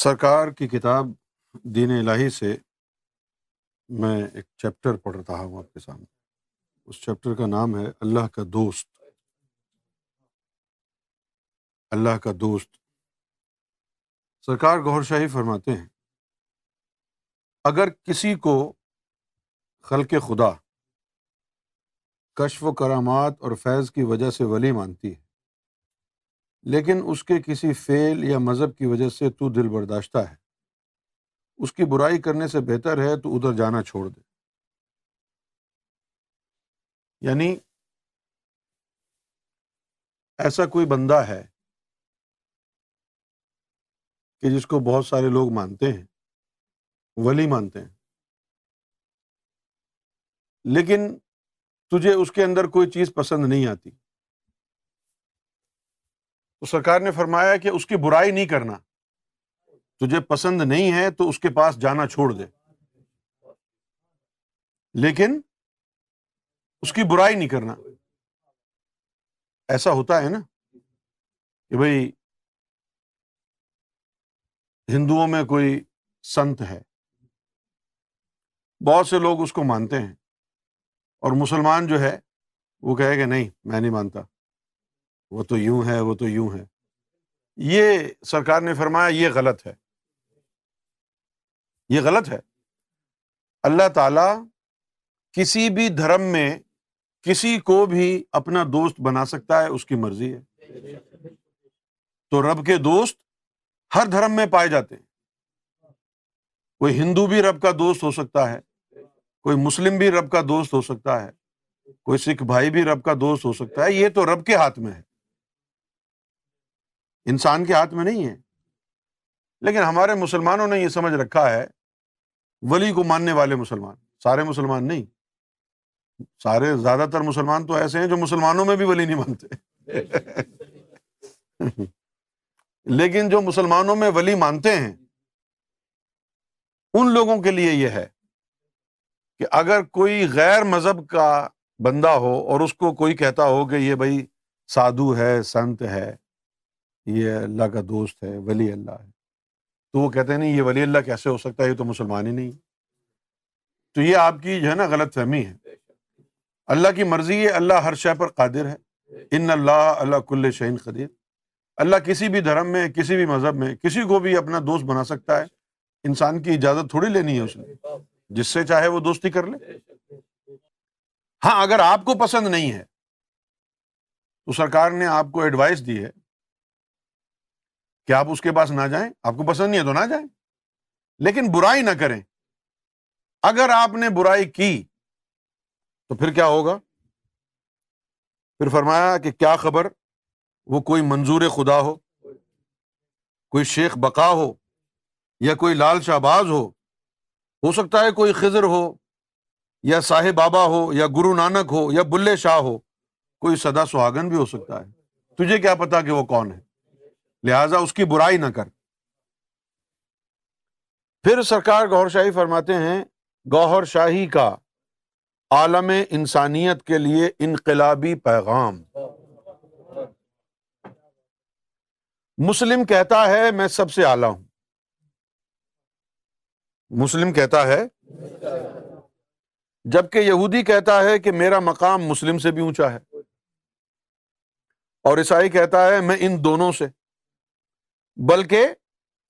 سرکار کی کتاب دین الہی سے میں ایک چیپٹر پڑھ رہا ہوں آپ کے سامنے۔ اس چیپٹر کا نام ہے اللہ کا دوست۔ اللہ کا دوست۔ سرکار گور شاہی فرماتے ہیں، اگر کسی کو خلق خدا کشف و کرامات اور فیض کی وجہ سے ولی مانتی ہے لیکن اس کے کسی فعل یا مذہب کی وجہ سے تو دل برداشتہ ہے۔ اس کی برائی کرنے سے بہتر ہے تو ادھر جانا چھوڑ دے۔ یعنی ایسا کوئی بندہ ہے کہ جس کو بہت سارے لوگ مانتے ہیں، ولی مانتے ہیں۔ لیکن تجھے اس کے اندر کوئی چیز پسند نہیں آتی۔ تو سرکار نے فرمایا کہ اس کی برائی نہیں کرنا۔ تجھے پسند نہیں ہے تو اس کے پاس جانا چھوڑ دے۔ لیکن اس کی برائی نہیں کرنا۔ ایسا ہوتا ہے نا کہ بھائی ہندوؤں میں کوئی سنت ہے۔ بہت سے لوگ اس کو مانتے ہیں اور مسلمان جو ہے وہ کہے کہ نہیں، میں نہیں مانتا۔ وہ تو یوں ہے، وہ تو یوں ہے۔ یہ سرکار نے فرمایا، یہ غلط ہے۔ یہ غلط ہے۔ اللہ تعالی کسی بھی دھرم میں کسی کو بھی اپنا دوست بنا سکتا ہے، اس کی مرضی ہے۔ تو رب کے دوست ہر دھرم میں پائے جاتے ہیں۔ کوئی ہندو بھی رب کا دوست ہو سکتا ہے، کوئی مسلم بھی رب کا دوست ہو سکتا ہے، کوئی سکھ بھائی بھی رب کا دوست ہو سکتا ہے، یہ تو رب کے ہاتھ میں ہے۔ انسان کے ہاتھ میں نہیں ہے۔ لیکن ہمارے مسلمانوں نے یہ سمجھ رکھا ہے، ولی کو ماننے والے مسلمان، سارے مسلمان نہیں۔ سارے زیادہ تر مسلمان تو ایسے ہیں جو مسلمانوں میں بھی ولی نہیں مانتے۔ لیکن جو مسلمانوں میں ولی مانتے ہیں، ان لوگوں کے لیے یہ ہے کہ اگر کوئی غیر مذہب کا بندہ ہو اور اس کو کوئی کہتا ہو کہ یہ بھائی سادھو ہے، سنت ہے یہ اللہ کا دوست ہے ولی اللہ ہے۔ تو وہ کہتے ہیں نہیں یہ ولی اللہ کیسے ہو سکتا ہے؟ یہ تو مسلمان ہی نہیں۔ تو یہ آپ کی جو ہے نا غلط فہمی ہے۔ اللہ کی مرضی ہے اللہ ہر شے پر قادر ہے۔ ان اللہ اللہ کل شعین قدیر۔ اللہ کسی بھی دھرم میں کسی بھی مذہب میں کسی کو بھی اپنا دوست بنا سکتا ہے۔ انسان کی اجازت تھوڑی لینی ہے اس نے۔ جس سے چاہے وہ دوستی کر لے۔ ہاں اگر آپ کو پسند نہیں ہے تو سرکار نے آپ کو ایڈوائس دی ہے کہ آپ اس کے پاس نہ جائیں، آپ کو پسند نہیں ہے تو نہ جائیں۔ لیکن برائی نہ کریں۔ اگر آپ نے برائی کی، تو پھر کیا ہوگا؟ پھر فرمایا کہ کیا خبر؟ وہ کوئی منظور خدا ہو، کوئی شیخ بقا ہو یا کوئی لال شہباز ہو ہو سکتا ہے کوئی خضر ہو یا صاحب بابا ہو یا گرو نانک ہو یا بلے شاہ ہو، کوئی سدا سہاگن بھی ہو سکتا ہے۔ تجھے کیا پتا کہ وہ کون ہے؟ لہذا اس کی برائی نہ کر۔ پھر سرکار گور شاہی فرماتے ہیں، گوہر شاہی کا عالم انسانیت کے لیے انقلابی پیغام۔ مسلم کہتا ہے، میں سب سے اعلی ہوں۔ مسلم کہتا ہے، جبکہ یہودی کہتا ہے کہ میرا مقام مسلم سے بھی اونچا ہے۔ اور عیسائی کہتا ہے، میں ان دونوں سے۔ بلکہ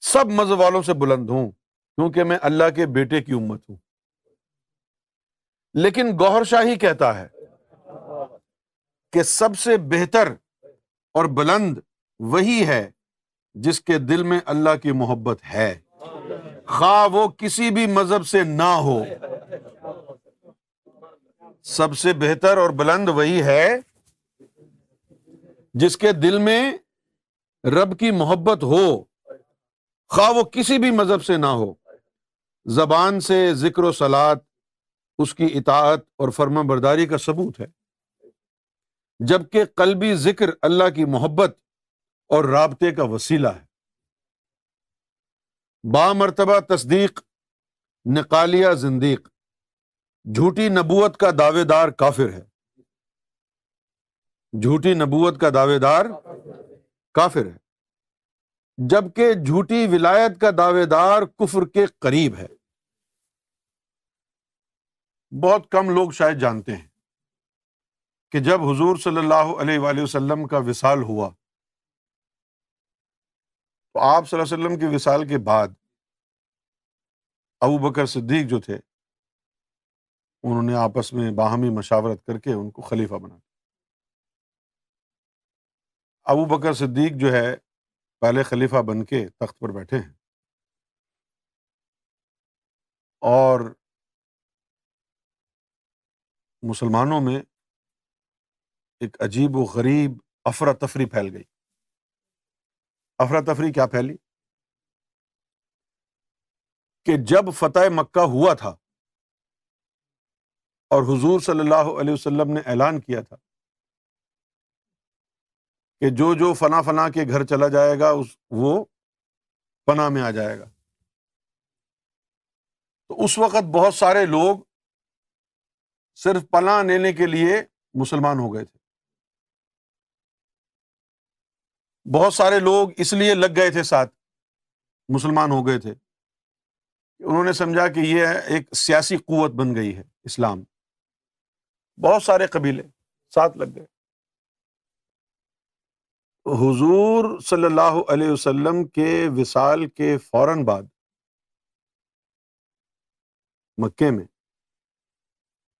سب مذہب والوں سے بلند ہوں، کیونکہ میں اللہ کے بیٹے کی امت ہوں۔ لیکن گوہر شاہی کہتا ہے کہ سب سے بہتر اور بلند وہی ہے جس کے دل میں اللہ کی محبت ہے۔ خواہ وہ کسی بھی مذہب سے نہ ہو۔ سب سے بہتر اور بلند وہی ہے جس کے دل میں رب کی محبت ہو، خواہ وہ کسی بھی مذہب سے نہ ہو۔ زبان سے ذکر و سلاد اس کی اطاعت اور فرما برداری کا ثبوت ہے۔ جبکہ قلبی ذکر اللہ کی محبت اور رابطے کا وسیلہ ہے۔ با مرتبہ تصدیق، نقالیہ زندیق، جھوٹی نبوت کا دعوے دار کافر ہے۔ جھوٹی نبوت کا دعوے دار کافر ہے۔ جبکہ جھوٹی ولایت کا دعوے دار کفر کے قریب ہے۔ بہت کم لوگ شاید جانتے ہیں کہ جب حضور صلی اللہ علیہ وآلہ وسلم کا وصال ہوا، تو آپ صلی اللہ علیہ وسلم کے وصال کے بعد ابو بکر صدیق جو تھے، انہوں نے آپس میں باہمی مشاورت کر کے ان کو خلیفہ بنا ابو بکر صدیق جو ہے، پہلے خلیفہ بن کے تخت پر بیٹھے ہیں۔ اور مسلمانوں میں ایک عجیب و غریب افراتفری پھیل گئی۔ افراتفری کیا پھیلی؟ کہ جب فتح مکہ ہوا تھا اور حضور صلی اللہ علیہ وسلم نے اعلان کیا تھا کہ جو جو فنا فنا کے گھر چلا جائے گا، اس، وہ پناہ میں آ جائے گا۔ تو اس وقت بہت سارے لوگ صرف پناہ لینے کے لیے مسلمان ہو گئے تھے۔ بہت سارے لوگ اس لیے لگ گئے تھے ساتھ، مسلمان ہو گئے تھے۔ انہوں نے سمجھا کہ یہ ایک سیاسی قوت بن گئی ہے، اسلام۔ بہت سارے قبیلے ساتھ لگ گئے۔ حضور صلی اللہ علیہ وسلم کے وصال کے فوراً بعد مکے میں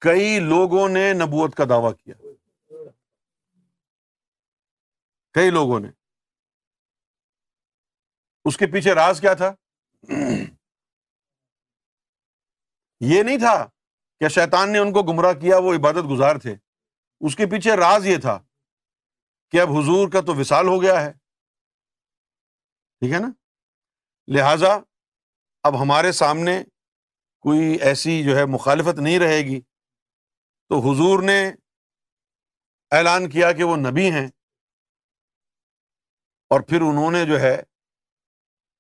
کئی لوگوں نے نبوت کا دعویٰ کیا۔ کئی لوگوں نے۔ اس کے پیچھے راز کیا تھا؟ یہ نہیں تھا کہ شیطان نے ان کو گمراہ کیا، وہ عبادت گزار تھے۔ اس کے پیچھے راز یہ تھا کہ اب حضور کا تو وصال ہو گیا ہے۔ ٹھیک ہے نا؟ لہذا اب ہمارے سامنے کوئی ایسی جو ہے مخالفت نہیں رہے گی۔ تو حضور نے اعلان کیا کہ وہ نبی ہیں۔ اور پھر انہوں نے جو ہے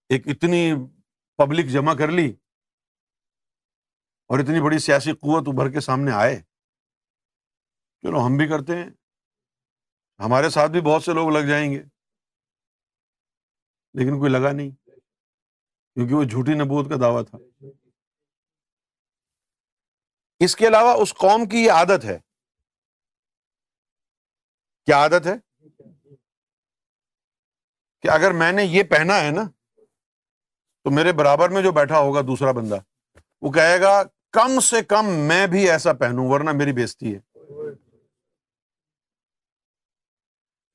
ایک اتنی پبلک جمع کر لی اور اتنی بڑی سیاسی قوت ابھر کے سامنے آئے۔ چلو ہم بھی کرتے ہیں۔ ہمارے ساتھ بھی بہت سے لوگ لگ جائیں گے۔ لیکن کوئی لگا نہیں، کیونکہ وہ جھوٹی نبوت کا دعویٰ تھا۔ اس کے علاوہ اس قوم کی یہ عادت ہے۔ کیا عادت ہے؟ کہ اگر میں نے یہ پہنا ہے نا، تو میرے برابر میں جو بیٹھا ہوگا دوسرا بندہ، وہ کہے گا، کم سے کم میں بھی ایسا پہنوں، ورنہ میری بےزتی ہے۔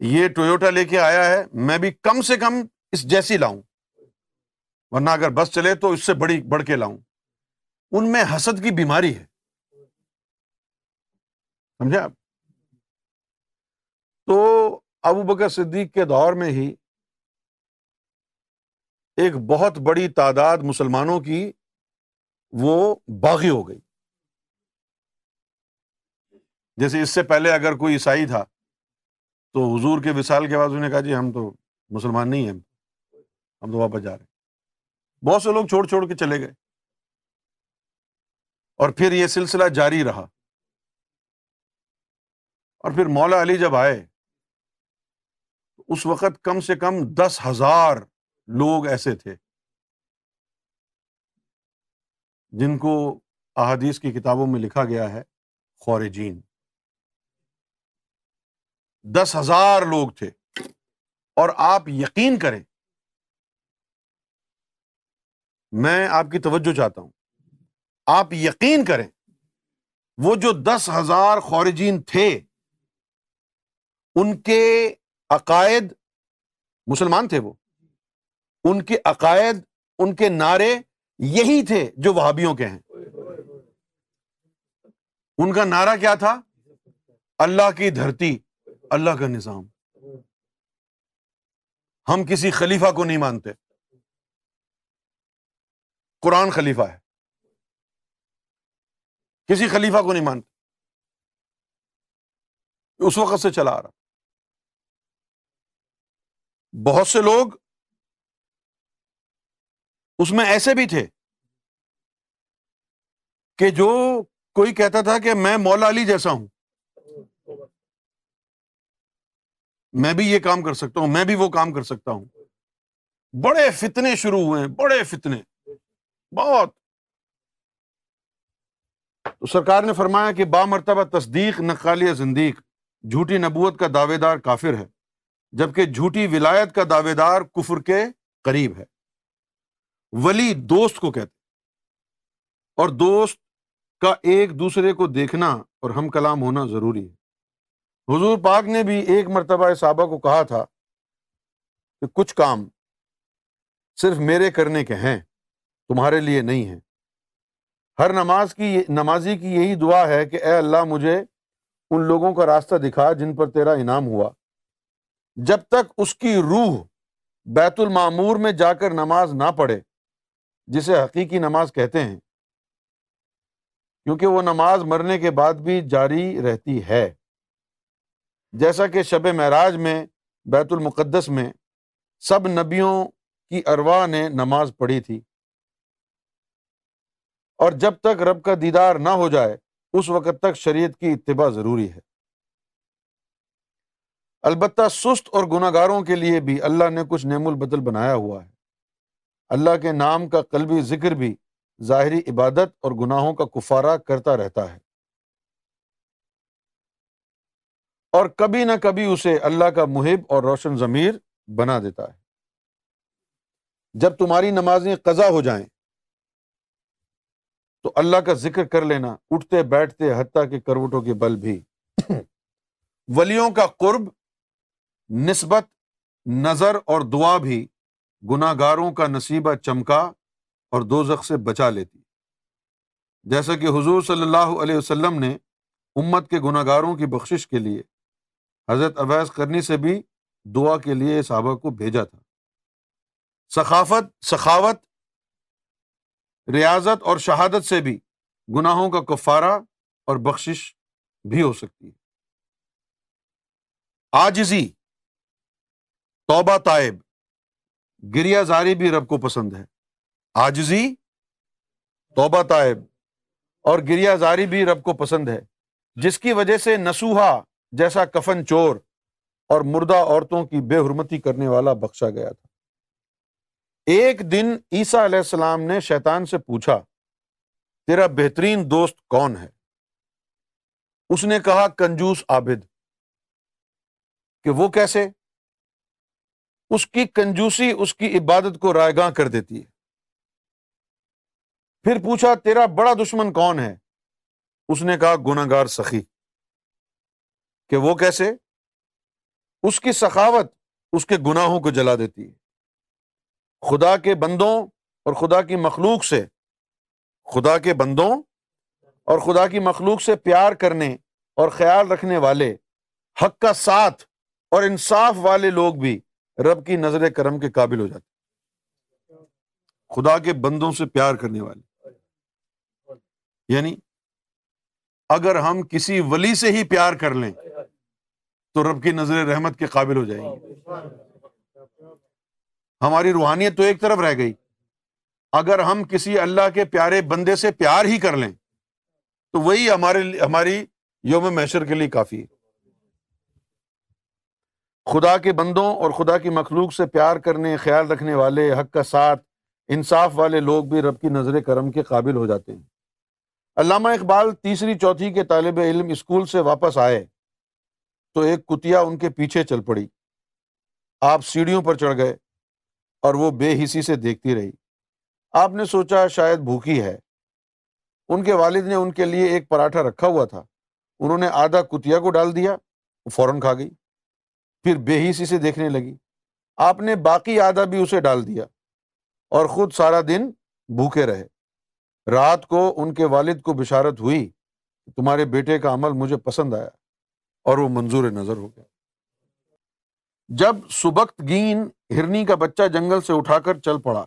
یہ ٹویوٹا لے کے آیا ہے، میں بھی کم سے کم اس جیسی لاؤں۔ ورنہ اگر بس چلے تو اس سے بڑی، بڑھ کے لاؤں۔ ان میں حسد کی بیماری ہے۔ سمجھے آپ؟ تو ابو بکر صدیق کے دور میں ہی ایک بہت بڑی تعداد مسلمانوں کی وہ باغی ہو گئی۔ جیسے اس سے پہلے اگر کوئی عیسائی تھا تو حضور کے وصال کے بعد انہوں نے کہا جی ہم تو مسلمان نہیں ہیں۔ ہم تو واپس جا رہے ہیں۔ بہت سے لوگ چھوڑ چھوڑ کے چلے گئے۔ اور پھر یہ سلسلہ جاری رہا۔ اور پھر مولا علی جب آئے، اس وقت کم سے کم دس ہزار لوگ ایسے تھے جن کو احادیث کی کتابوں میں لکھا گیا ہے، خورجین۔ دس ہزار لوگ تھے۔ اور آپ یقین کریں، میں آپ کی توجہ چاہتا ہوں۔ آپ یقین کریں، وہ جو دس ہزار خورجین تھے، ان کے عقائد مسلمان تھے وہ۔ ان کے عقائد، ان کے نعرے یہی تھے جو وہابیوں کے ہیں۔ ان کا نعرہ کیا تھا؟ اللہ کی دھرتی۔ اللہ کا نظام۔ ہم کسی خلیفہ کو نہیں مانتے۔ قرآن خلیفہ ہے۔ کسی خلیفہ کو نہیں مانتے۔ اس وقت سے چلا آ رہا۔ بہت سے لوگ اس میں ایسے بھی تھے کہ جو کوئی کہتا تھا کہ میں مولا علی جیسا ہوں۔ میں بھی یہ کام کر سکتا ہوں، میں بھی وہ کام کر سکتا ہوں۔ بڑے فتنے شروع ہوئے ہیں، بڑے فتنے۔ بہت۔ تو سرکار نے فرمایا کہ با مرتبہ تصدیق نقالی زندیق، جھوٹی نبوت کا دعوے دار کافر ہے، جبکہ جھوٹی ولایت کا دعوے دار کفر کے قریب ہے۔ ولی دوست کو کہتے اور دوست کا ایک دوسرے کو دیکھنا اور ہم کلام ہونا ضروری ہے۔ حضور پاک نے بھی ایک مرتبہ صحابہ کو کہا تھا کہ کچھ کام صرف میرے کرنے کے ہیں، تمہارے لیے نہیں ہیں۔ ہر نماز کی نمازی کی یہی دعا ہے کہ اے اللہ مجھے ان لوگوں کا راستہ دکھا جن پر تیرا انعام ہوا۔ جب تک اس کی روح بیت المعمور میں جا کر نماز نہ پڑھے، جسے حقیقی نماز کہتے ہیں، کیونکہ وہ نماز مرنے کے بعد بھی جاری رہتی ہے۔ جیسا کہ شب معراج میں، بیت المقدس میں سب نبیوں کی اروا نے نماز پڑھی تھی۔ اور جب تک رب کا دیدار نہ ہو جائے، اس وقت تک شریعت کی اتباع ضروری ہے۔ البتہ سست اور گناہ گاروں کے لیے بھی اللہ نے کچھ نعم البدل بنایا ہوا ہے۔ اللہ کے نام کا قلبی ذکر بھی ظاہری عبادت اور گناہوں کا کفارہ کرتا رہتا ہے۔ اور کبھی نہ کبھی اسے اللہ کا محب اور روشن ضمیر بنا دیتا ہے۔ جب تمہاری نمازیں قضا ہو جائیں تو اللہ کا ذکر کر لینا اٹھتے بیٹھتے حتیٰ کے کروٹوں کے بل بھی۔ ولیوں کا قرب نسبت نظر اور دعا بھی گناہ گاروں کا نصیبہ چمکا اور دو زخ سے بچا لیتی۔ جیسا کہ حضور صلی اللہ علیہ وسلم نے امت کے گناہ گاروں کی بخشش کے لیے حضرت اویس کرنی سے بھی دعا کے لیے صحابہ کو بھیجا تھا۔ ثقافت سخاوت، ریاضت اور شہادت سے بھی گناہوں کا کفارہ اور بخشش بھی ہو سکتی ہے۔ آجزی توبہ طائب گریا زاری بھی رب کو پسند ہے۔ آجزی توبہ طائب اور گریا زاری بھی رب کو پسند ہے، جس کی وجہ سے نسوہا جیسا کفن چور اور مردہ عورتوں کی بے حرمتی کرنے والا بخشا گیا تھا۔ ایک دن عیسیٰ علیہ السلام نے شیطان سے پوچھا، تیرا بہترین دوست کون ہے؟ اس نے کہا، کنجوس عابد۔ کہ وہ کیسے؟ اس کی کنجوسی اس کی عبادت کو رائے گاہ کر دیتی ہے۔ پھر پوچھا، تیرا بڑا دشمن کون ہے؟ اس نے کہا گناگار سخی۔ کہ وہ کیسے؟ اس کی سخاوت اس کے گناہوں کو جلا دیتی ہے۔ خدا کے بندوں اور خدا کی مخلوق سے، خدا کے بندوں اور خدا کی مخلوق سے پیار کرنے اور خیال رکھنے والے، حق کا ساتھ اور انصاف والے لوگ بھی رب کی نظر کرم کے قابل ہو جاتے خدا کے بندوں سے پیار کرنے والے۔ یعنی اگر ہم کسی ولی سے ہی پیار کر لیں تو رب کی نظر رحمت کے قابل ہو جائیں گے ہماری روحانیت تو ایک طرف رہ گئی۔ اگر ہم کسی اللہ کے پیارے بندے سے پیار ہی کر لیں، تو وہی ہمارے ہماری یوم میشر کے لیے کافی ہے۔ خدا کے بندوں اور خدا کی مخلوق سے پیار کرنے، خیال رکھنے والے، حق کا ساتھ، انصاف والے لوگ بھی رب کی نظر کرم کے قابل ہو جاتے ہیں۔ علامہ اقبال تیسری چوتھی کے طالب علم اسکول سے واپس آئے۔ تو ایک کتیا ان کے پیچھے چل پڑی۔ آپ سیڑھیوں پر چڑھ گئے اور وہ بے حسی سے دیکھتی رہی۔ آپ نے سوچا شاید بھوکی ہے۔ ان کے والد نے ان کے لیے ایک پراٹھا رکھا ہوا تھا۔ انہوں نے آدھا کتیا کو ڈال دیا، وہ فوراً کھا گئی۔ پھر بے حسی سے دیکھنے لگی۔ آپ نے باقی آدھا بھی اسے ڈال دیا اور خود سارا دن بھوکے رہے۔ رات کو ان کے والد کو بشارت ہوئی تمہارے بیٹے کا عمل مجھے پسند آیا۔ اور وہ منظور نظر ہو گیا۔ جب سبکت گین ہرنی کا بچہ جنگل سے اٹھا کر چل پڑا،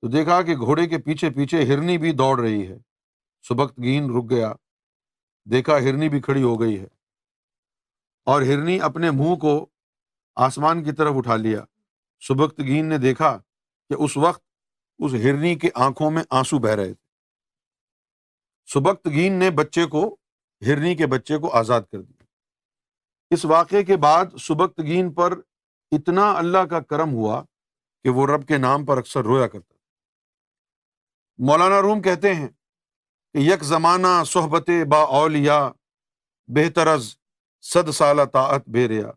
تو دیکھا کہ گھوڑے کے پیچھے پیچھے ہرنی بھی دوڑ رہی ہے۔ سبکت گین رک گیا، دیکھا ہرنی بھی کھڑی ہو گئی ہے۔ اور ہرنی اپنے منہ کو آسمان کی طرف اٹھا لیا۔ سبکت گین نے دیکھا کہ اس وقت اس ہرنی کے آنکھوں میں آنسو بہ رہے تھے۔ سبکت گین نے بچے کو، ہرنی کے بچے کو آزاد کر دیا۔ اس واقعے کے بعد سبکت گین پر اتنا اللہ کا کرم ہوا کہ وہ رب کے نام پر اکثر رویا کرتا مولانا روم کہتے ہیں کہ یک زمانہ صحبت با اولیا بہترز صد سالہ طاعت بے ریا۔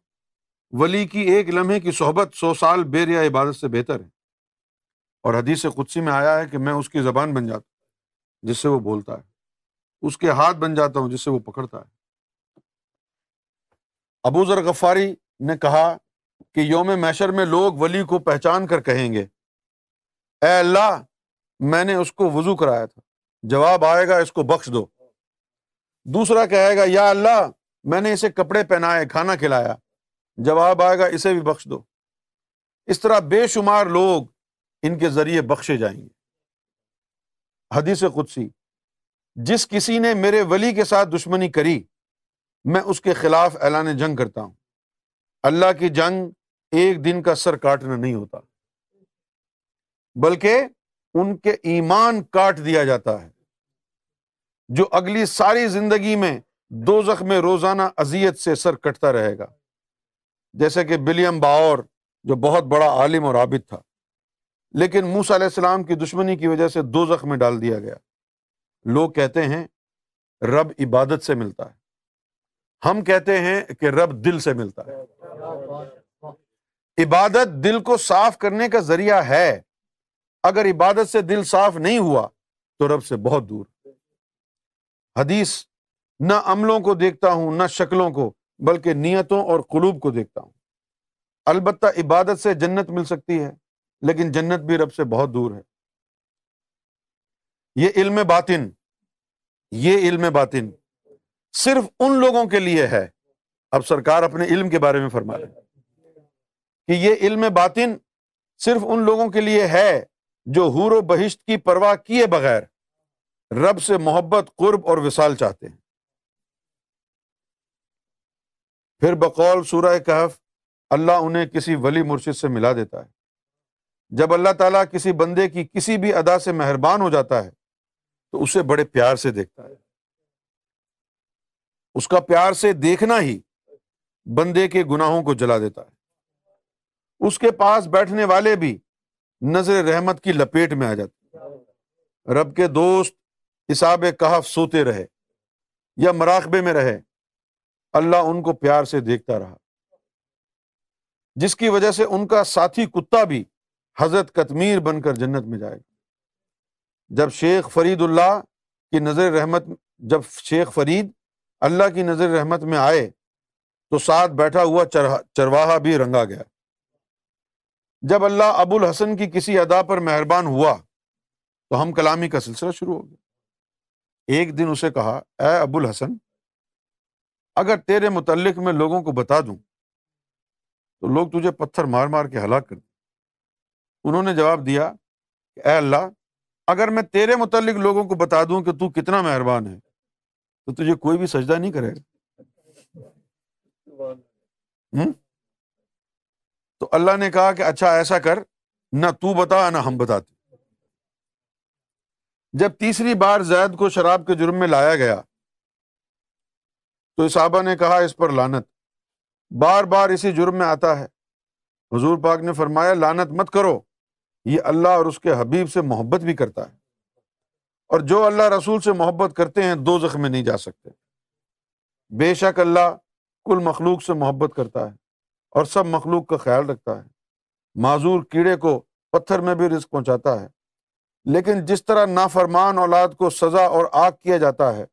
ولی کی ایک لمحے کی صحبت سو سال بے ریا عبادت سے بہتر ہے۔ اور حدیث قدسی میں آیا ہے کہ میں اس کی زبان بن جاتا ہوں جس سے وہ بولتا ہے۔ اس کے ہاتھ بن جاتا ہوں جس سے وہ پکڑتا ہے۔ ابو ذر غفاری نے کہا کہ یوم میشر میں لوگ ولی کو پہچان کر کہیں گے، اے اللہ، میں نے اس کو وضو کرایا تھا۔ جواب آئے گا، اس کو بخش دو۔ دوسرا کہے گا، یا اللہ، میں نے اسے کپڑے پہنائے، کھانا کھلایا۔ جواب آئے گا، اسے بھی بخش دو۔ اس طرح بے شمار لوگ ان کے ذریعے بخشے جائیں گے۔ حدیث قدسی، جس کسی نے میرے ولی کے ساتھ دشمنی کری میں اس کے خلاف اعلان جنگ کرتا ہوں۔ اللہ کی جنگ ایک دن کا سر کاٹنا نہیں ہوتا، بلکہ ان کے ایمان کاٹ دیا جاتا ہے۔ جو اگلی ساری زندگی میں دو زخم روزانہ ازیت سے سر کٹتا رہے گا۔ جیسے کہ بلیم باور، جو بہت بڑا عالم اور عابد تھا، لیکن موس علیہ السلام کی دشمنی کی وجہ سے دو زخم میں ڈال دیا گیا۔ لوگ کہتے ہیں، رب عبادت سے ملتا ہے۔ ہم کہتے ہیں کہ رب دل سے ملتا ہے۔ عبادت دل کو صاف کرنے کا ذریعہ ہے۔ اگر عبادت سے دل صاف نہیں ہوا تو رب سے بہت دور۔ حدیث نہ عملوں کو دیکھتا ہوں، نہ شکلوں کو، بلکہ نیتوں اور قلوب کو دیکھتا ہوں۔ البتہ عبادت سے جنت مل سکتی ہے، لیکن جنت بھی رب سے بہت دور ہے۔ یہ علم باطن، یہ علم باطن۔ صرف ان لوگوں کے لیے ہے۔ اب سرکار اپنے علم کے بارے میں فرما رہے کہ یہ علم باطن صرف ان لوگوں کے لیے ہے جو حور و بہشت کی پرواہ کیے بغیر رب سے محبت، قرب اور وصال چاہتے ہیں۔ پھر بقول سورہ کہف اللہ انہیں کسی ولی مرشد سے ملا دیتا ہے۔ جب اللہ تعالیٰ کسی بندے کی کسی بھی ادا سے مہربان ہو جاتا ہے تو اسے بڑے پیار سے دیکھتا ہے۔ اس کا پیار سے دیکھنا ہی بندے کے گناہوں کو جلا دیتا ہے۔ اس کے پاس بیٹھنے والے بھی نظر رحمت کی لپیٹ میں آ جاتے رب کے دوست حساب کہف سوتے رہے یا مراقبے میں رہے۔ اللہ ان کو پیار سے دیکھتا رہا۔ جس کی وجہ سے ان کا ساتھی کتا بھی حضرت کتمیر بن کر جنت میں جائے۔ گا جب شیخ فرید اللہ کی نظر رحمت، جب شیخ فرید اللہ کی نظر رحمت میں آئے تو ساتھ بیٹھا ہوا چرواہا بھی رنگا گیا۔ جب اللہ ابو الحسن کی کسی ادا پر مہربان ہوا تو ہم کلامی کا سلسلہ شروع ہو گیا۔ ایک دن اسے کہا، اے ابو الحسن، اگر تیرے متعلق میں لوگوں کو بتا دوں تو لوگ تجھے پتھر مار مار کے ہلاک کر دیں۔ انہوں نے جواب دیا کہ، اے اللہ، اگر میں تیرے متعلق لوگوں کو بتا دوں کہ تو کتنا مہربان ہے تو تجھے کوئی بھی سجدہ نہیں کرے گا۔ تو اللہ نے کہا کہ اچھا ایسا کر، نہ تو بتا، نہ ہم بتاتے۔ جب تیسری بار زید کو شراب کے جرم میں لایا گیا، تو صحابہ نے کہا، اس پر لانت بار بار اسی جرم میں آتا ہے۔ حضور پاک نے فرمایا لانت مت کرو، یہ اللہ اور اس کے حبیب سے محبت بھی کرتا ہے۔ اور جو اللہ رسول سے محبت کرتے ہیں دو زخم میں نہیں جا سکتے۔ بے شک اللہ کل مخلوق سے محبت کرتا ہے اور سب مخلوق کا خیال رکھتا ہے۔ معذور کیڑے کو پتھر میں بھی رزق پہنچاتا ہے۔ لیکن جس طرح نافرمان اولاد کو سزا اور آگ کیا جاتا ہے،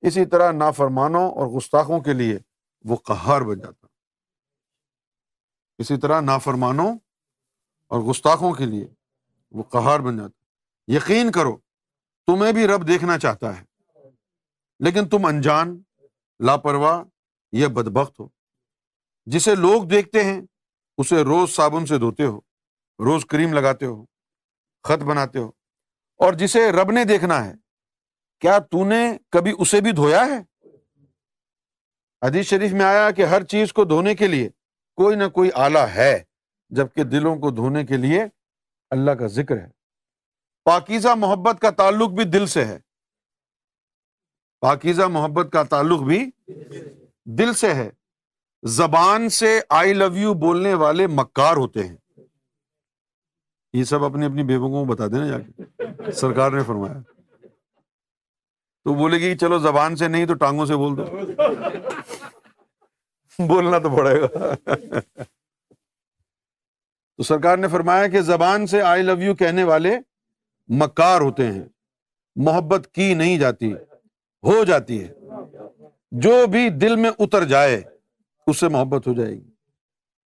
اسی طرح نافرمانوں اور گستاخوں کے لیے وہ قہار بن جاتا اسی طرح نافرمانوں اور گستاخوں کے لیے وہ قہار بن جاتا یقین کرو تمہیں بھی رب دیکھنا چاہتا ہے۔ لیکن تم انجان، لاپرواہ یا بدبخت ہو۔ جسے لوگ دیکھتے ہیں، اسے روز صابن سے دھوتے ہو، روز کریم لگاتے ہو، خط بناتے ہو۔ اور جسے رب نے دیکھنا ہے، کیا تو نے کبھی اسے بھی دھویا ہے؟ حدیث شریف میں آیا کہ ہر چیز کو دھونے کے لیے کوئی نہ کوئی آلہ ہے، جبکہ دلوں کو دھونے کے لیے اللہ کا ذکر ہے۔ پاکیزہ محبت کا تعلق بھی دل سے ہے۔ پاکیزہ محبت کا تعلق بھی دل سے ہے۔ زبان سے آئی لو یو بولنے والے مکار ہوتے ہیں۔ یہ سب اپنی اپنی بیووں کو بتا دینا جا کے۔ سرکار نے فرمایا۔ تو بولے گی، چلو زبان سے نہیں تو ٹانگوں سے بول دو۔ بولنا تو پڑے گا۔ تو سرکار نے فرمایا کہ زبان سے آئی لو یو کہنے والے مکار ہوتے ہیں، محبت کی نہیں جاتی، ہو جاتی ہے۔ جو بھی دل میں اتر جائے، اس سے محبت ہو جائے گی۔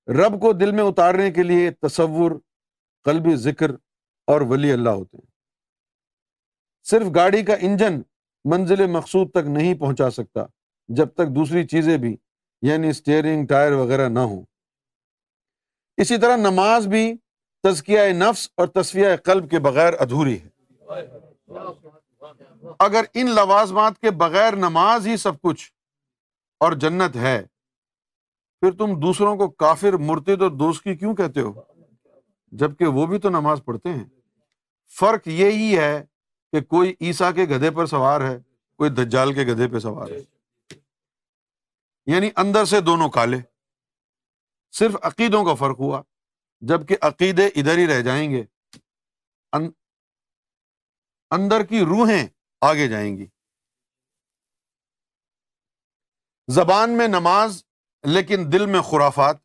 رب کو دل میں اتارنے کے لیے تصور، قلبی ذکر اور ولی اللہ ہوتے ہیں۔ صرف گاڑی کا انجن منزل مقصود تک نہیں پہنچا سکتا، جب تک دوسری چیزیں بھی یعنی اسٹیئرنگ ٹائر وغیرہ نہ ہوں۔ اسی طرح نماز بھی تزکیہ نفس اور تصفیہ قلب کے بغیر ادھوری ہے۔ اگر ان لوازمات کے بغیر نماز ہی سب کچھ اور جنت ہے، پھر تم دوسروں کو کافر، مرتد اور دوست کی کیوں کہتے ہو؟ جبکہ وہ بھی تو نماز پڑھتے ہیں۔ فرق یہی ہے کہ کوئی عیسا کے گدھے پر سوار ہے، کوئی دجال کے گدھے پہ سوار ہے۔ یعنی اندر سے دونوں کالے۔ صرف عقیدوں کا فرق ہوا۔ جبکہ عقیدے ادھر ہی رہ جائیں گے۔ اندر کی روحیں آگے جائیں گی۔ زبان میں نماز، لیکن دل میں خرافات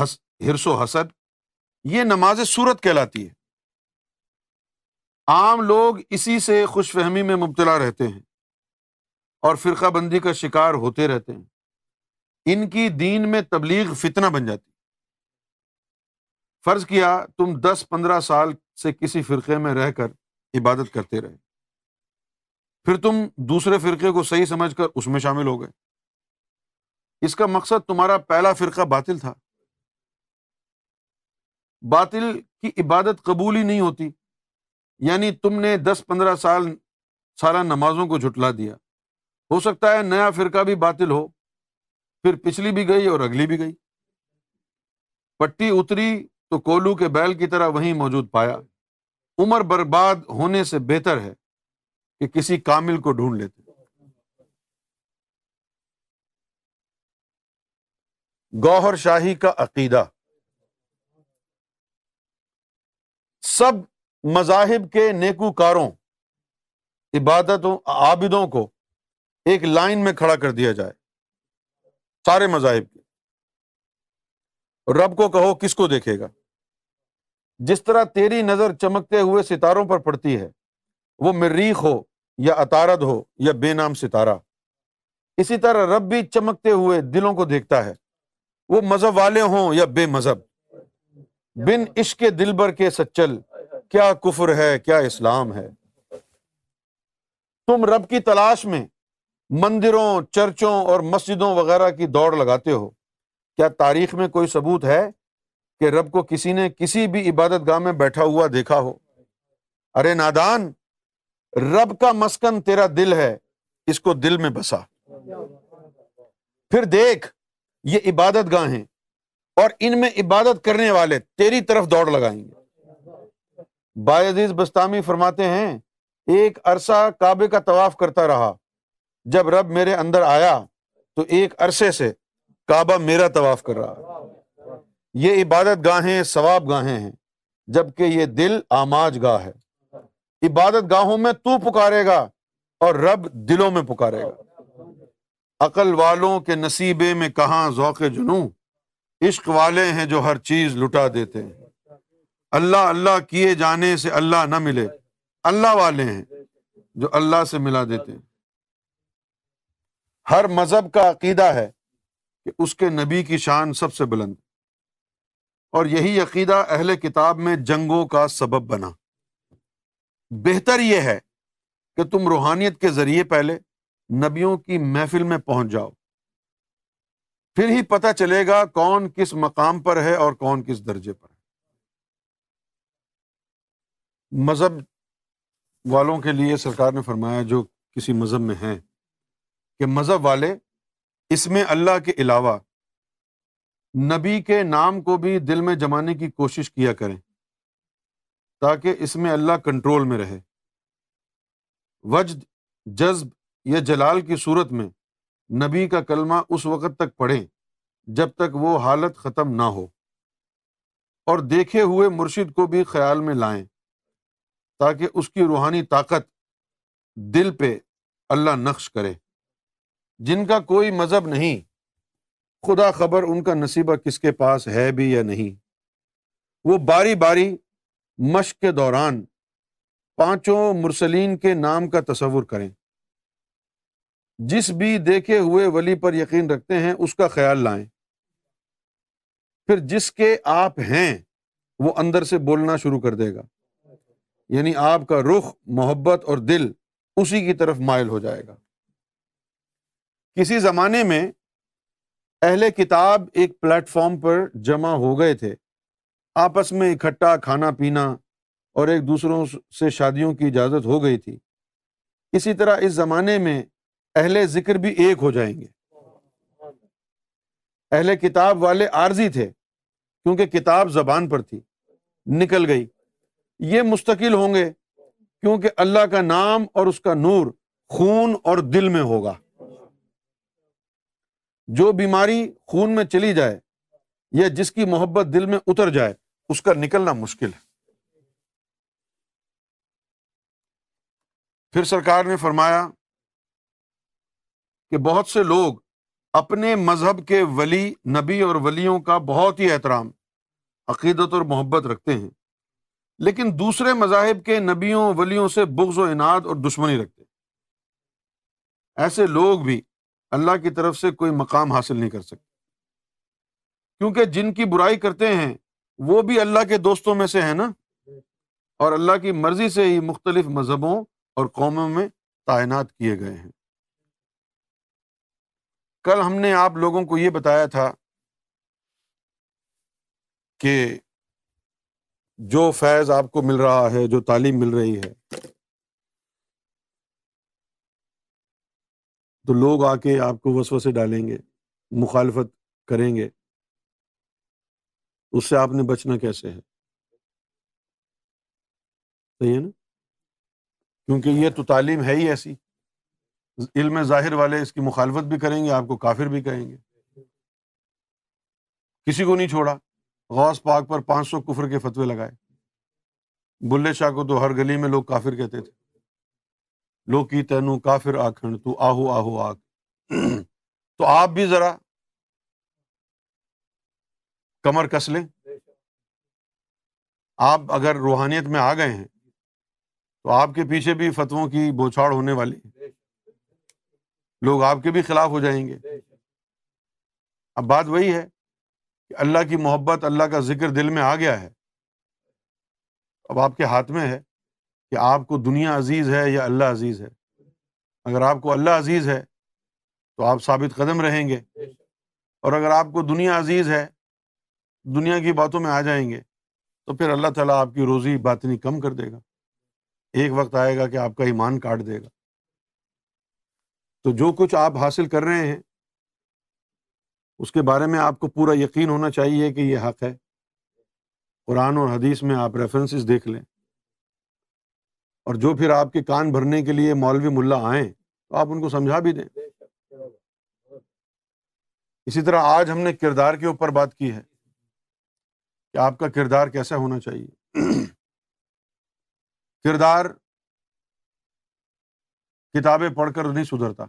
ہرس و حسد، یہ نماز صورت کہلاتی ہے۔ عام لوگ اسی سے خوش فہمی میں مبتلا رہتے ہیں اور فرقہ بندی کا شکار ہوتے رہتے ہیں۔ ان کی دین میں تبلیغ فتنہ بن جاتی فرض کیا تم دس پندرہ سال سے کسی فرقے میں رہ کر عبادت کرتے رہے۔ پھر تم دوسرے فرقے کو صحیح سمجھ کر اس میں شامل ہو گئے۔ اس کا مقصد تمہارا پہلا فرقہ باطل تھا۔ باطل کی عبادت قبول ہی نہیں ہوتی۔ یعنی تم نے دس پندرہ سال، سالہ نمازوں کو جھٹلا دیا۔ ہو سکتا ہے نیا فرقہ بھی باطل ہو۔ پھر پچھلی بھی گئی اور اگلی بھی گئی۔ پٹی اتری تو کولو کے بیل کی طرح وہیں موجود پایا۔ عمر برباد ہونے سے بہتر ہے کہ کسی کامل کو ڈھونڈ لیتے۔ گوہر شاہی کا عقیدہ۔ سب مذاہب کے نیکو کاروں عبادتوں، عابدوں کو ایک لائن میں کھڑا کر دیا جائے۔ سارے مذاہب کے۔ رب کو کہو، کس کو دیکھے گا؟ جس طرح تیری نظر چمکتے ہوئے ستاروں پر پڑتی ہے، وہ مریخ ہو یا اطارد ہو یا بے نام ستارہ۔ اسی طرح رب بھی چمکتے ہوئے دلوں کو دیکھتا ہے، وہ مذہب والے ہوں یا بے مذہب۔ بن عشق دلبر کے سچل، کیا کفر ہے، کیا اسلام ہے۔ تم رب کی تلاش میں مندروں، چرچوں اور مسجدوں وغیرہ کی دوڑ لگاتے ہو۔ کیا تاریخ میں کوئی ثبوت ہے؟ کہ رب کو کسی نے کسی بھی عبادت گاہ میں بیٹھا ہوا دیکھا ہو۔ ارے نادان، رب کا مسکن تیرا دل ہے، اس کو دل میں بسا۔ پھر دیکھ، یہ عبادت گاہیں اور ان میں عبادت کرنے والے تیری طرف دوڑ لگائیں گے۔ باعزیز بستانی فرماتے ہیں، ایک عرصہ کعبے کا طواف کرتا رہا۔ جب رب میرے اندر آیا تو ایک عرصے سے کعبہ میرا طواف کر رہا۔ یہ عبادت گاہیں، ثواب گاہیں ہیں، جبکہ یہ دل آماج گاہ ہے۔ عبادت گاہوں میں تو پکارے گا اور رب دلوں میں پکارے گا۔ عقل والوں کے نصیبے میں کہاں ذوق جنو عشق والے ہیں جو ہر چیز لٹا دیتے ہیں۔ اللہ اللہ کیے جانے سے اللہ نہ ملے۔ اللہ والے ہیں جو اللہ سے ملا دیتے ہیں۔ ہر مذہب کا عقیدہ ہے کہ اس کے نبی کی شان سب سے بلند۔ اور یہی عقیدہ اہل کتاب میں جنگوں کا سبب بنا۔ بہتر یہ ہے کہ تم روحانیت کے ذریعے پہلے نبیوں کی محفل میں پہنچ جاؤ۔ پھر ہی پتہ چلے گا کون کس مقام پر ہے اور کون کس درجے پر ہے۔ مذہب والوں کے لیے سرکار نے فرمایا جو کسی مذہب میں ہیں کہ مذہب والے اس میں اللہ کے علاوہ نبی کے نام کو بھی دل میں جمانے کی کوشش کیا کریں، تاکہ اس میں اللہ کنٹرول میں رہے۔ وجد، جذب یا جلال کی صورت میں نبی کا کلمہ اس وقت تک پڑھیں جب تک وہ حالت ختم نہ ہو۔ اور دیکھے ہوئے مرشد کو بھی خیال میں لائیں تاکہ اس کی روحانی طاقت دل پہ اللہ نقش کرے۔ جن کا کوئی مذہب نہیں خدا خبر ان کا نصیبہ کس کے پاس ہے بھی یا نہیں۔ وہ باری باری مشق کے دوران پانچوں مرسلین کے نام کا تصور کریں۔ جس بھی دیکھے ہوئے ولی پر یقین رکھتے ہیں، اس کا خیال لائیں۔ پھر جس کے آپ ہیں، وہ اندر سے بولنا شروع کر دے گا۔ یعنی آپ کا رخ، محبت اور دل اسی کی طرف مائل ہو جائے گا۔ کسی زمانے میں اہل کتاب ایک پلیٹ فارم پر جمع ہو گئے تھے۔ آپس میں اکٹھا کھانا پینا اور ایک دوسروں سے شادیوں کی اجازت ہو گئی تھی۔ اسی طرح اس زمانے میں اہل ذکر بھی ایک ہو جائیں گے۔ اہل کتاب والے عارضی تھے کیونکہ کتاب زبان پر تھی۔ نکل گئی۔ یہ مستقل ہوں گے کیونکہ اللہ کا نام اور اس کا نور خون اور دل میں ہوگا۔ جو بیماری خون میں چلی جائے یا جس کی محبت دل میں اتر جائے، اس کا نکلنا مشکل ہے۔ پھر سرکار نے فرمایا کہ بہت سے لوگ اپنے مذہب کے ولی، نبی اور ولیوں کا بہت ہی احترام، عقیدت اور محبت رکھتے ہیں، لیکن دوسرے مذاہب کے نبیوں، ولیوں سے بغض و انعد اور دشمنی رکھتے ایسے لوگ بھی اللہ کی طرف سے کوئی مقام حاصل نہیں کر سکتے۔ کیونکہ جن کی برائی کرتے ہیں، وہ بھی اللہ کے دوستوں میں سے ہے نا۔ اور اللہ کی مرضی سے ہی مختلف مذہبوں اور قوموں میں تعینات کیے گئے ہیں۔ کل ہم نے آپ لوگوں کو یہ بتایا تھا کہ جو فیض آپ کو مل رہا ہے، جو تعلیم مل رہی ہے تو لوگ آ کے آپ کو وسو سے ڈالیں گے، مخالفت کریں گے۔ اس سے آپ نے بچنا کیسے ہے؟ صحیح ہے نا؟ کیونکہ یہ تو تعلیم ہے ہی ایسی۔ علم ظاہر والے اس کی مخالفت بھی کریں گے، آپ کو کافر بھی کہیں گے۔ کسی کو نہیں چھوڑا۔ غوث پاک پر پانچ سو کفر کے فتوے لگائے۔ بلے شاہ کو تو ہر گلی میں لوگ کافر کہتے تھے۔ لوگ کی تینو کافر آخن تو آہو آہو آگ تو آپ بھی ذرا کمر کس لیں۔ آپ اگر روحانیت میں آ گئے ہیں، تو آپ کے پیچھے بھی فتووں کی بوچھاڑ ہونے والی لوگ آپ کے بھی خلاف ہو جائیں گے۔ اب بات وہی ہے کہ اللہ کی محبت، اللہ کا ذکر دل میں آ گیا ہے۔ اب آپ کے ہاتھ میں ہے۔ کہ آپ کو دنیا عزیز ہے یا اللہ عزیز ہے۔ اگر آپ کو اللہ عزیز ہے تو آپ ثابت قدم رہیں گے۔ اور اگر آپ کو دنیا عزیز ہے، دنیا کی باتوں میں آ جائیں گے، تو پھر اللہ تعالیٰ آپ کی روزی باطنی کم کر دے گا۔ ایک وقت آئے گا کہ آپ کا ایمان کاٹ دے گا۔ تو جو کچھ آپ حاصل کر رہے ہیں، اس کے بارے میں آپ کو پورا یقین ہونا چاہیے کہ یہ حق ہے۔ قرآن اور حدیث میں آپ ریفرنسز دیکھ لیں۔ اور جو پھر آپ کے کان بھرنے کے لیے مولوی ملا آئیں، تو آپ ان کو سمجھا بھی دیں۔ اسی طرح آج ہم نے کردار کے اوپر بات کی ہے کہ آپ کا کردار کیسا ہونا چاہیے۔ کردار کتابیں پڑھ کر نہیں سدھرتا۔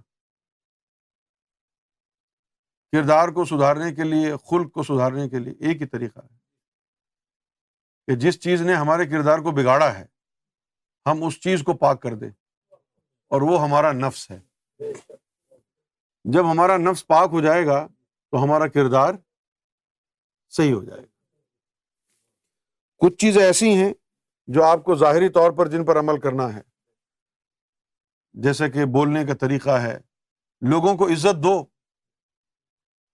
کردار کو سدھارنے کے لیے، خلق کو سدھارنے کے لیے ایک ہی طریقہ ہے کہ جس چیز نے ہمارے کردار کو بگاڑا ہے ہم اس چیز کو پاک کر دیں۔ اور وہ ہمارا نفس ہے۔ جب ہمارا نفس پاک ہو جائے گا تو ہمارا کردار صحیح ہو جائے گا۔ کچھ چیزیں ایسی ہیں جو آپ کو ظاہری طور پر جن پر عمل کرنا ہے۔ جیسے کہ بولنے کا طریقہ ہے۔ لوگوں کو عزت دو۔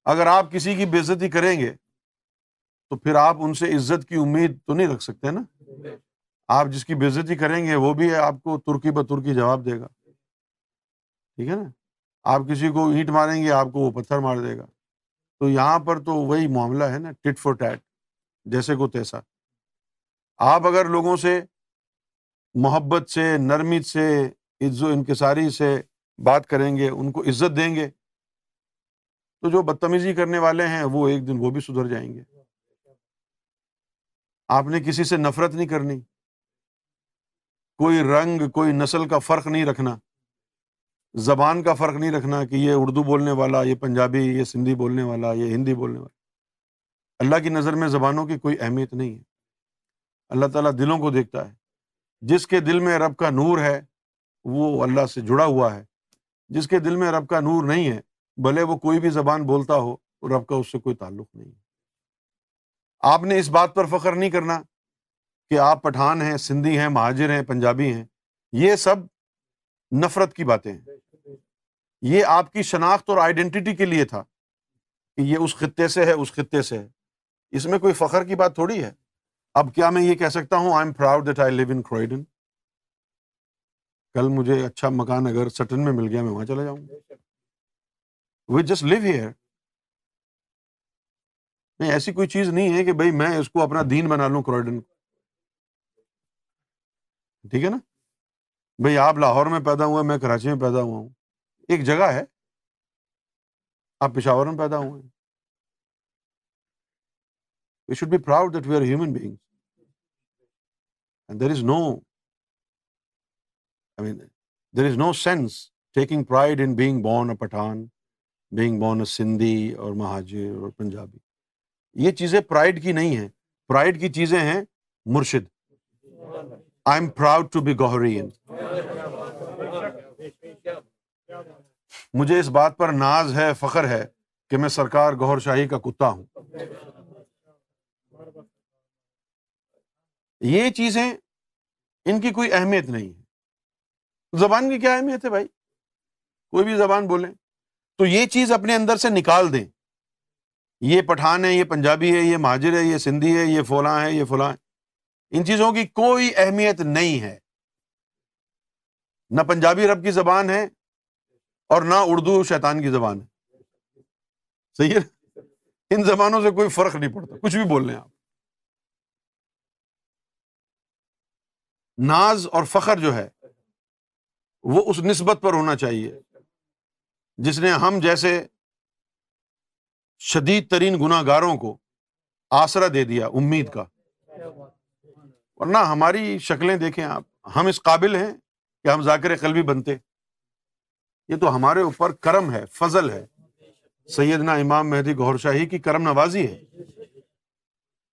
اگر آپ کسی کی بے عزتی کریں گے تو پھر آپ ان سے عزت کی امید تو نہیں رکھ سکتے نا؟ آپ جس کی بے عزتی کریں گے، وہ بھی آپ کو ترکی ب ترکی جواب دے گا۔ ٹھیک ہے نا؟ آپ کسی کو اینٹ ماریں گے، آپ کو وہ پتھر مار دے گا۔ تو یہاں پر تو وہی معاملہ ہے نا، ٹٹ فور ٹیٹ، جیسے کو تیسا۔ آپ اگر لوگوں سے محبت سے، نرمی سے، عز و انکساری سے بات کریں گے، ان کو عزت دیں گے، تو جو بدتمیزی کرنے والے ہیں، وہ ایک دن وہ بھی سدھر جائیں گے۔ آپ نے کسی سے نفرت نہیں کرنی۔ کوئی رنگ، کوئی نسل کا فرق نہیں رکھنا۔ زبان کا فرق نہیں رکھنا کہ یہ اردو بولنے والا، یہ پنجابی، یہ سندھی بولنے والا، یہ ہندی بولنے والا۔ اللہ کی نظر میں زبانوں کی کوئی اہمیت نہیں ہے۔ اللہ تعالیٰ دلوں کو دیکھتا ہے۔ جس کے دل میں رب کا نور ہے، وہ اللہ سے جڑا ہوا ہے۔ جس کے دل میں رب کا نور نہیں ہے، بھلے وہ کوئی بھی زبان بولتا ہو، رب کا اس سے کوئی تعلق نہیں ہے۔ آپ نے اس بات پر فخر نہیں کرنا۔ کہ آپ پٹھان ہیں، سندھی ہیں، مہاجر ہیں، پنجابی ہیں، یہ سب نفرت کی باتیں ہیں۔ یہ آپ کی شناخت اور آئیڈینٹی کے لیے تھا کہ یہ اس خطے سے ہے، اس خطے سے ہے۔ اس میں کوئی فخر کی بات تھوڑی ہے؟ اب کیا میں یہ کہہ سکتا ہوں I am proud that I live in Croydon کل مجھے اچھا مکان اگر سٹن میں مل گیا، میں وہاں چلا جاؤں وی جسٹ لیو ہیئر نہیں، ایسی کوئی چیز نہیں ہے کہ بھائی میں اس کو اپنا دین بنا لوں کروئڈن کو۔ ٹھیک ہے نا؟ بھائی آپ لاہور میں پیدا ہوا میں کراچی میں پیدا ہوا ہوں۔ ایک جگہ ہے۔ آپ پشاور میں پیدا ہوئے we should be proud that we are human being there is no I mean there is no sense taking pride in being born a Pathan being born a Sindhi اور مہاجر اور پنجابی یہ چیزیں پرائڈ کی نہیں ہیں۔ پرائڈ کی چیزیں ہیں مرشد۔ I am proud to be Goharin مجھے اس بات پر ناز ہے، فخر ہے کہ میں سرکار گوہر شاہی کا کتا ہوں۔ یہ چیزیں ان کی کوئی اہمیت نہیں ہے۔ زبان کی کیا اہمیت ہے بھائی؟ کوئی بھی زبان بولیں۔ تو یہ چیز اپنے اندر سے نکال دیں۔ یہ پٹھان ہے، یہ پنجابی ہے، یہ مہاجر ہے، یہ سندھی ہے، یہ فلاں ہے، یہ فلاں ان چیزوں کی کوئی اہمیت نہیں ہے۔ نہ پنجابی رب کی زبان ہے اور نہ اردو شیطان کی زبان ہے۔ صحیح ہے ان زبانوں سے کوئی فرق نہیں پڑتا، کچھ بھی بول رہے آپ۔ ناز اور فخر جو ہے، وہ اس نسبت پر ہونا چاہیے، جس نے ہم جیسے شدید ترین گناہ گاروں کو آسرا دے دیا، امید کا۔ ورنہ ہماری شکلیں دیکھیں آپ، ہم اس قابل ہیں کہ ہم ذاکر قلبی بنتے۔ یہ تو ہمارے اوپر کرم ہے، فضل ہے۔ سیدنا امام مہدی گور شاہی کی کرم نوازی ہے۔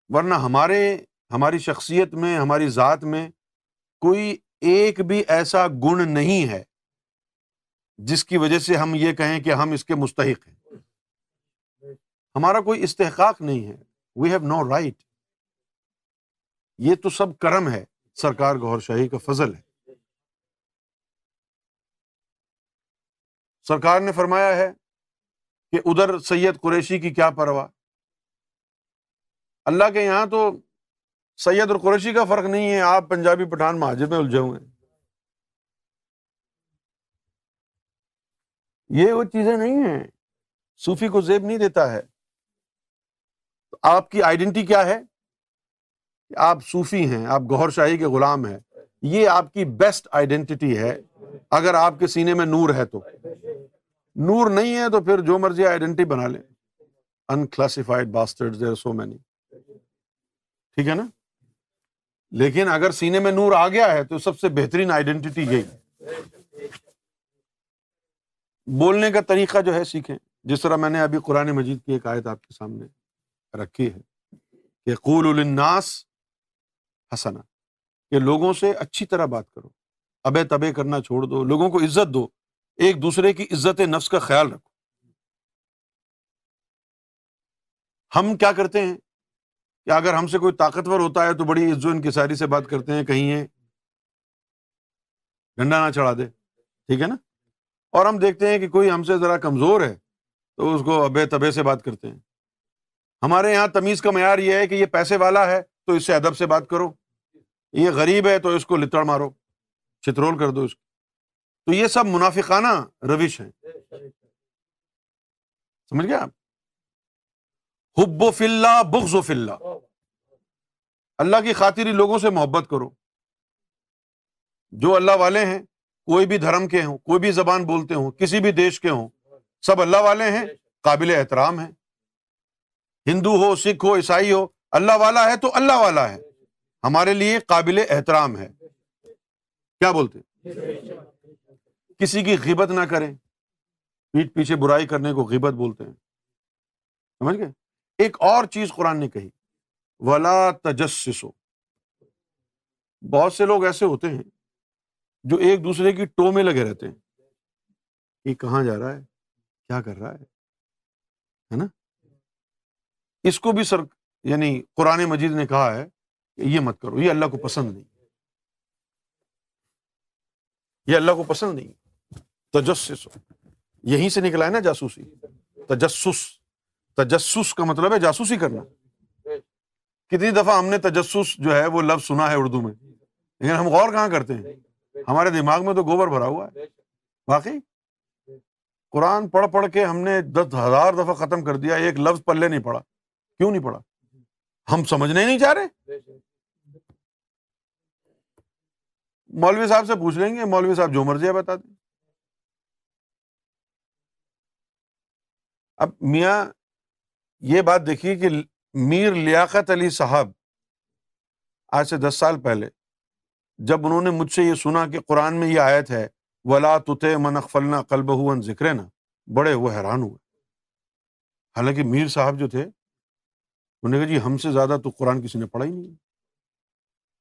ورنہ ہمارے، ہماری شخصیت میں، ہماری ذات میں کوئی ایک بھی ایسا گن نہیں ہے جس کی وجہ سے ہم یہ کہیں کہ ہم اس کے مستحق ہیں۔ ہمارا کوئی استحقاق نہیں ہے۔ وی ہیو نو رائٹ یہ تو سب کرم ہے۔ سرکار گور شاہی کا فضل ہے۔ سرکار نے فرمایا ہے کہ ادھر سید قریشی کی کیا پرواہ۔ اللہ کے یہاں تو سید اور قریشی کا فرق نہیں ہے۔ آپ پنجابی پٹھان مہاجر میں الجھے ہوئے یہ وہ چیزیں نہیں ہیں۔ صوفی کو زیب نہیں دیتا ہے۔ آپ کی آئیڈینٹی کیا ہے؟ آپ صوفی ہیں، آپ گوہر شاہی کے غلام ہیں، یہ آپ کی بیسٹ آئیڈینٹی ہے۔ اگر آپ کے سینے میں نور ہے تو۔ نور نہیں ہے تو پھر جو مرضی آئیڈینٹی بنا لیں۔ انکلاسیفائڈ باسٹرڈ سو مینی ٹھیک ہے نا؟ لیکن اگر سینے میں نور آ گیا ہے تو سب سے بہترین آئیڈینٹی یہی۔ بولنے کا طریقہ جو ہے سیکھیں۔ جس طرح میں نے ابھی قرآن مجید کی ایک آیت آپ کے سامنے رکھی ہے کہ قول الناس حسنا کہ لوگوں سے اچھی طرح بات کرو ابے تبے کرنا چھوڑ دو، لوگوں کو عزت دو، ایک دوسرے کی عزت نفس کا خیال رکھو۔ ہم کیا کرتے ہیں؟ کہ اگر ہم سے کوئی طاقتور ہوتا ہے تو بڑی عزت انکساری سے بات کرتے ہیں، کہیں ڈنڈا نہ چڑھا دے، ٹھیک ہے نا؟ اور ہم دیکھتے ہیں کہ کوئی ہم سے ذرا کمزور ہے تو اس کو ابے تبے سے بات کرتے ہیں۔ ہمارے یہاں تمیز کا معیار یہ ہے کہ یہ پیسے والا ہے تو اس سے ادب سے بات کرو۔ یہ غریب ہے تو اس کو لتڑ مارو، چترول کر دو اس کو۔ تو یہ سب منافقانہ روش ہیں۔ سمجھ گیا حب و فلّہ بغض و فلّہ اللہ کی خاطری لوگوں سے محبت کرو۔ جو اللہ والے ہیں، کوئی بھی دھرم کے ہوں، کوئی بھی زبان بولتے ہوں، کسی بھی دیش کے ہوں، سب اللہ والے ہیں، قابل احترام ہیں۔ ہندو ہو، سکھ ہو، عیسائی ہو، اللہ والا ہے تو اللہ والا ہے۔ ہمارے لیے قابل احترام ہے۔ کیا بولتے؟ کسی کی غیبت نہ کریں۔ پیٹ پیچھے برائی کرنے کو غیبت بولتے ہیں۔ سمجھ گئے؟ ایک اور چیز قرآن نے کہی، ولا تجسسو بہت سے لوگ ایسے ہوتے ہیں جو ایک دوسرے کی ٹو میں لگے رہتے ہیں کہ کہاں جا رہا ہے؟ کیا کر رہا ہے نا؟ اس کو بھی سر یعنی قرآن مجید نے کہا ہے یہ مت کرو، یہ اللہ کو پسند نہیں۔ یہ اللہ کو پسند نہیں۔ تجسس۔ یہیں سے نکلا ہے نا جاسوسی۔ تجسس۔ تجسس کا مطلب ہے جاسوسی کرنا۔ کتنی دفعہ ہم نے تجسس جو ہے وہ لفظ سنا ہے اردو میں۔ لیکن ہم غور کہاں کرتے ہیں؟ ہمارے دماغ میں تو گوبر بھرا ہوا ہے۔ واقعی۔ قرآن پڑھ پڑھ کے ہم نے دس ہزار دفعہ ختم کر دیا، ایک لفظ پلے نہیں پڑا۔ کیوں نہیں پڑا؟ ہم سمجھنے نہیں چاہ رہے؟ مولوی صاحب سے پوچھ لیں گے، مولوی صاحب جو مرضی ہے بتا دیں۔ اب میاں، یہ بات دیکھیے کہ میر لیاقت علی صاحب آج سے دس سال پہلے جب انہوں نے مجھ سے یہ سنا کہ قرآن میں یہ آیت ہے، ولا تتے من اخفلنا قلب ہو ذکر نا بڑے وہ حیران ہوئے۔ حالانکہ میر صاحب جو تھے، انہوں نے کہا جی ہم سے زیادہ تو قرآن کسی نے پڑھا ہی نہیں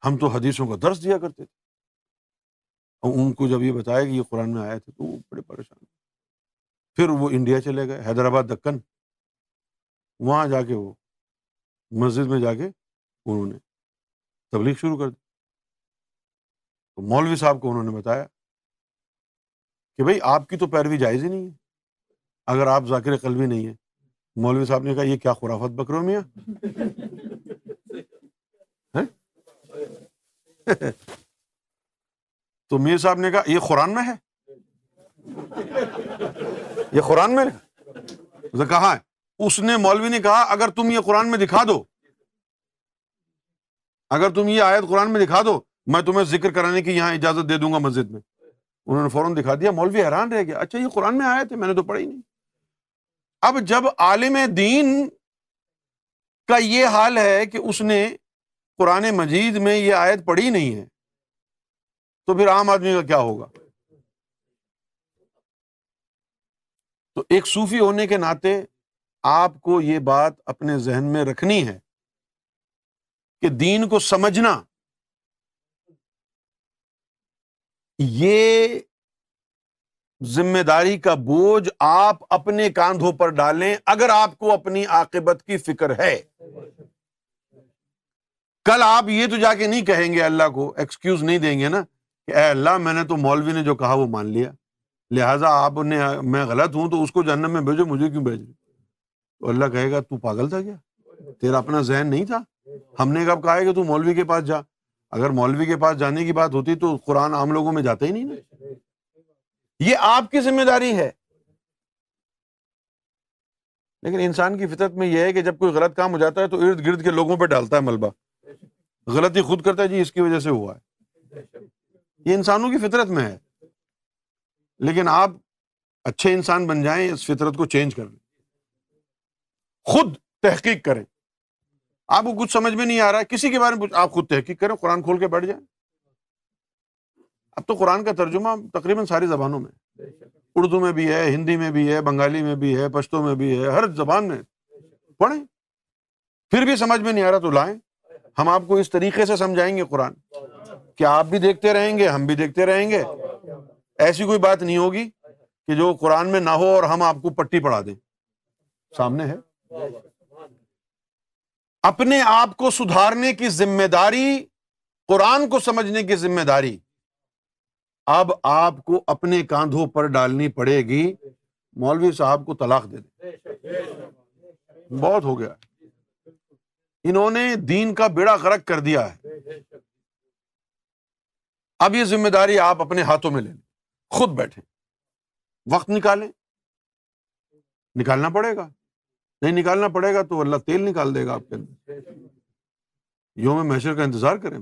ہم تو حدیثوں کا درس دیا کرتے تھے۔ اور ان کو جب یہ بتایا کہ یہ قرآن میں آیا تھے تو وہ بڑے پریشان پھر وہ انڈیا چلے گئے حیدرآباد دکن۔ وہاں جا کے وہ مسجد میں جا کے انہوں نے تبلیغ شروع کر دی۔ تو مولوی صاحب کو انہوں نے بتایا کہ بھائی آپ کی تو پیروی جائز ہی نہیں ہے۔ اگر آپ ذاکر قلبی نہیں ہے مولوی صاحب نے کہا یہ کیا خرافت بکرو میاں؟ تو میر صاحب نے کہا، یہ قرآن میں ہے؟ یہ قرآن میں کہاں ہے؟ ہاں۔ اس نے مولوی نے کہا، اگر تم یہ قرآن میں دکھا دو، اگر تم یہ آیت قرآن میں دکھا دو، میں تمہیں ذکر کرانے کی یہاں اجازت دے دوں گا مسجد میں۔ انہوں نے فوراً دکھا دیا، مولوی حیران رہ گیا۔ اچھا یہ قرآن میں آئے تھے میں نے تو پڑھی نہیں۔ اب جب عالم دین کا یہ حال ہے کہ اس نے قرآن مجید میں یہ آیت پڑھی نہیں ہے تو پھر عام آدمی کا کیا ہوگا؟ تو ایک صوفی ہونے کے ناطے آپ کو یہ بات اپنے ذہن میں رکھنی ہے کہ دین کو سمجھنا یہ ذمہ داری کا بوجھ آپ اپنے کاندھوں پر ڈالیں اگر آپ کو اپنی عاقبت کی فکر ہے۔ کل آپ یہ تو جا کے نہیں کہیں گے اللہ کو ایکسکیوز نہیں دیں گے نا۔ کہ اے اللہ میں نے تو مولوی نے جو کہا وہ مان لیا۔ لہٰذا آپ نے میں غلط ہوں تو اس کو جنم میں بھیجو، مجھے کیوں بھیج تو اللہ کہے گا، تو پاگل تھا کیا؟ تیرا اپنا ذہن نہیں تھا؟ ہم نے کب کہا ہے کہ تو مولوی کے پاس جا۔ اگر مولوی کے پاس جانے کی بات ہوتی تو قرآن عام لوگوں میں جاتا ہی نہیں نا۔ یہ آپ کی ذمہ داری ہے۔ لیکن انسان کی فطرت میں یہ ہے کہ جب کوئی غلط کام ہو جاتا ہے تو ارد گرد کے لوگوں پہ ڈالتا ہے ملبہ۔ غلطی خود کرتا ہے جی اس کی وجہ سے ہوا ہے۔ یہ انسانوں کی فطرت میں ہے۔ لیکن آپ اچھے انسان بن جائیں، اس فطرت کو چینج کر لیں خود تحقیق کریں۔ آپ کو کچھ سمجھ میں نہیں آ رہا ہے، کسی کے بارے میں آپ خود تحقیق کریں، قرآن کھول کے بیٹھ جائیں۔ اب تو قرآن کا ترجمہ تقریباً ساری زبانوں میں۔ اردو میں بھی ہے، ہندی میں بھی ہے، بنگالی میں بھی ہے، پشتو میں بھی ہے، ہر زبان میں۔ پڑھیں۔ پھر بھی سمجھ میں نہیں آ رہا تو لائیں۔ ہم آپ کو اس طریقے سے سمجھائیں گے قرآن۔ کیا آپ بھی دیکھتے رہیں گے؟ ہم بھی دیکھتے رہیں گے۔ ایسی کوئی بات نہیں ہوگی کہ جو قرآن میں نہ ہو اور ہم آپ کو پٹی پڑھا دیں۔ سامنے ہے۔ اپنے آپ کو سدھارنے کی ذمہ داری، قرآن کو سمجھنے کی ذمہ داری۔ اب آپ کو اپنے کاندھوں پر ڈالنی پڑے گی۔ مولوی صاحب کو طلاق دے دیں۔ بہت ہو گیا۔ انہوں نے دین کا بیڑا غرق کر دیا ہے۔ اب یہ ذمہ داری آپ اپنے ہاتھوں میں لے لیں۔ خود بیٹھے۔ وقت نکالیں۔ نکالنا پڑے گا۔ نہیں نکالنا پڑے گا تو اللہ تیل نکال دے گا آپ کے اندر۔ یوم محشر کا انتظار کریں۔